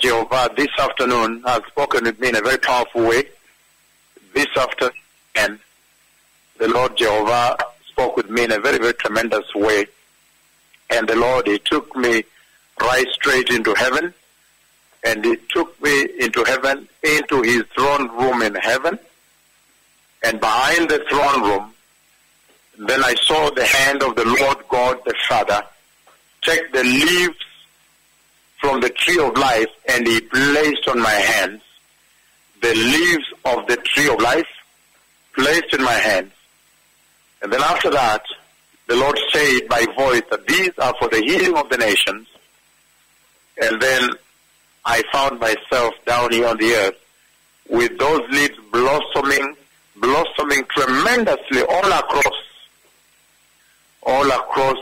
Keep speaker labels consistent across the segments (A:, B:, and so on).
A: Jehovah this afternoon has spoken with me in a very powerful way. This afternoon, the Lord Jehovah spoke with me in a very, very tremendous way. And the Lord, He took me right straight into heaven. And He took me into heaven, into His throne room in heaven. And behind the throne room, then I saw the hand of the Lord God the Father take the leaves from the tree of life and he placed on my hands the leaves of the tree of life placed in my hands. And then after that, the Lord said by voice that these are for the healing of the nations. And then I found myself down here on the earth with those leaves blossoming, blossoming tremendously all across, all across.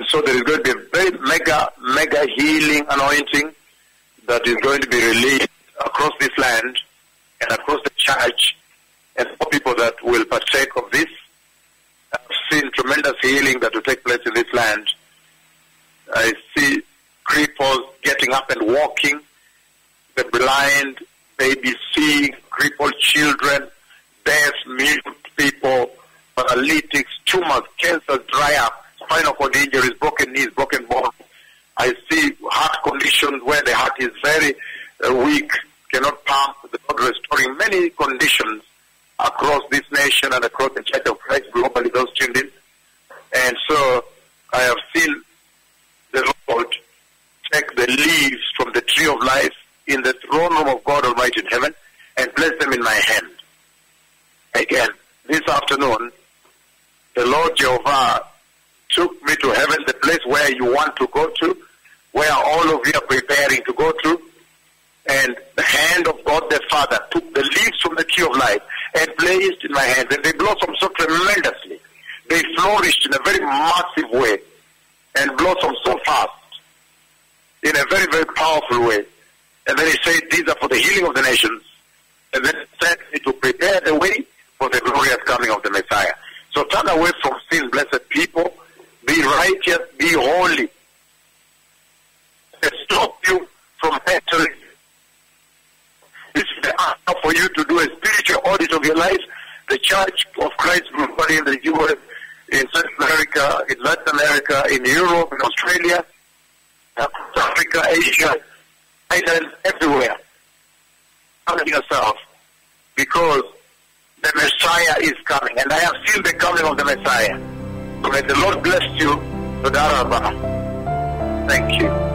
A: And so there is going to be a very mega, mega healing anointing that is going to be released across this land and across the church and for people that will partake of this. I've seen tremendous healing that will take place in this land. I see cripples getting up and walking, the blind, babies seeing, crippled children, deaf, mute people, paralytics, tumors, cancers dry up, spinal cord injuries, broken knees, broken bones. I see heart conditions where the heart is very uh, weak, cannot pump, the Lord restoring many conditions across this nation and across the Church of Christ globally, those in. And so I have seen the Lord take the leaves from the tree of life in the throne room of God Almighty in heaven and place them in my hand. Again, this afternoon, the Lord Jehovah took me to heaven, the place where you want to go to, where all of you are preparing to go to. And the hand of God the Father took the leaves from the tree of life and placed in my hand. And they blossomed so tremendously. They flourished in a very massive way and blossomed so fast in a very, very powerful way. And then he said, these are for the healing of the nations. And then he sent me to prepare the way for the glorious coming of the Messiah. So turn away from sin, blessed people. Be righteous, be holy. And stop you from entering. This is the hour for you to do a spiritual audit of your life. The Church of Christ in the U.S., in South America, in Latin America, in Europe, in Australia, across Africa, Asia, Ireland, everywhere. Honor yourself because the Messiah is coming, and I have seen the coming of the Messiah. May the Lord bless you. Thank you.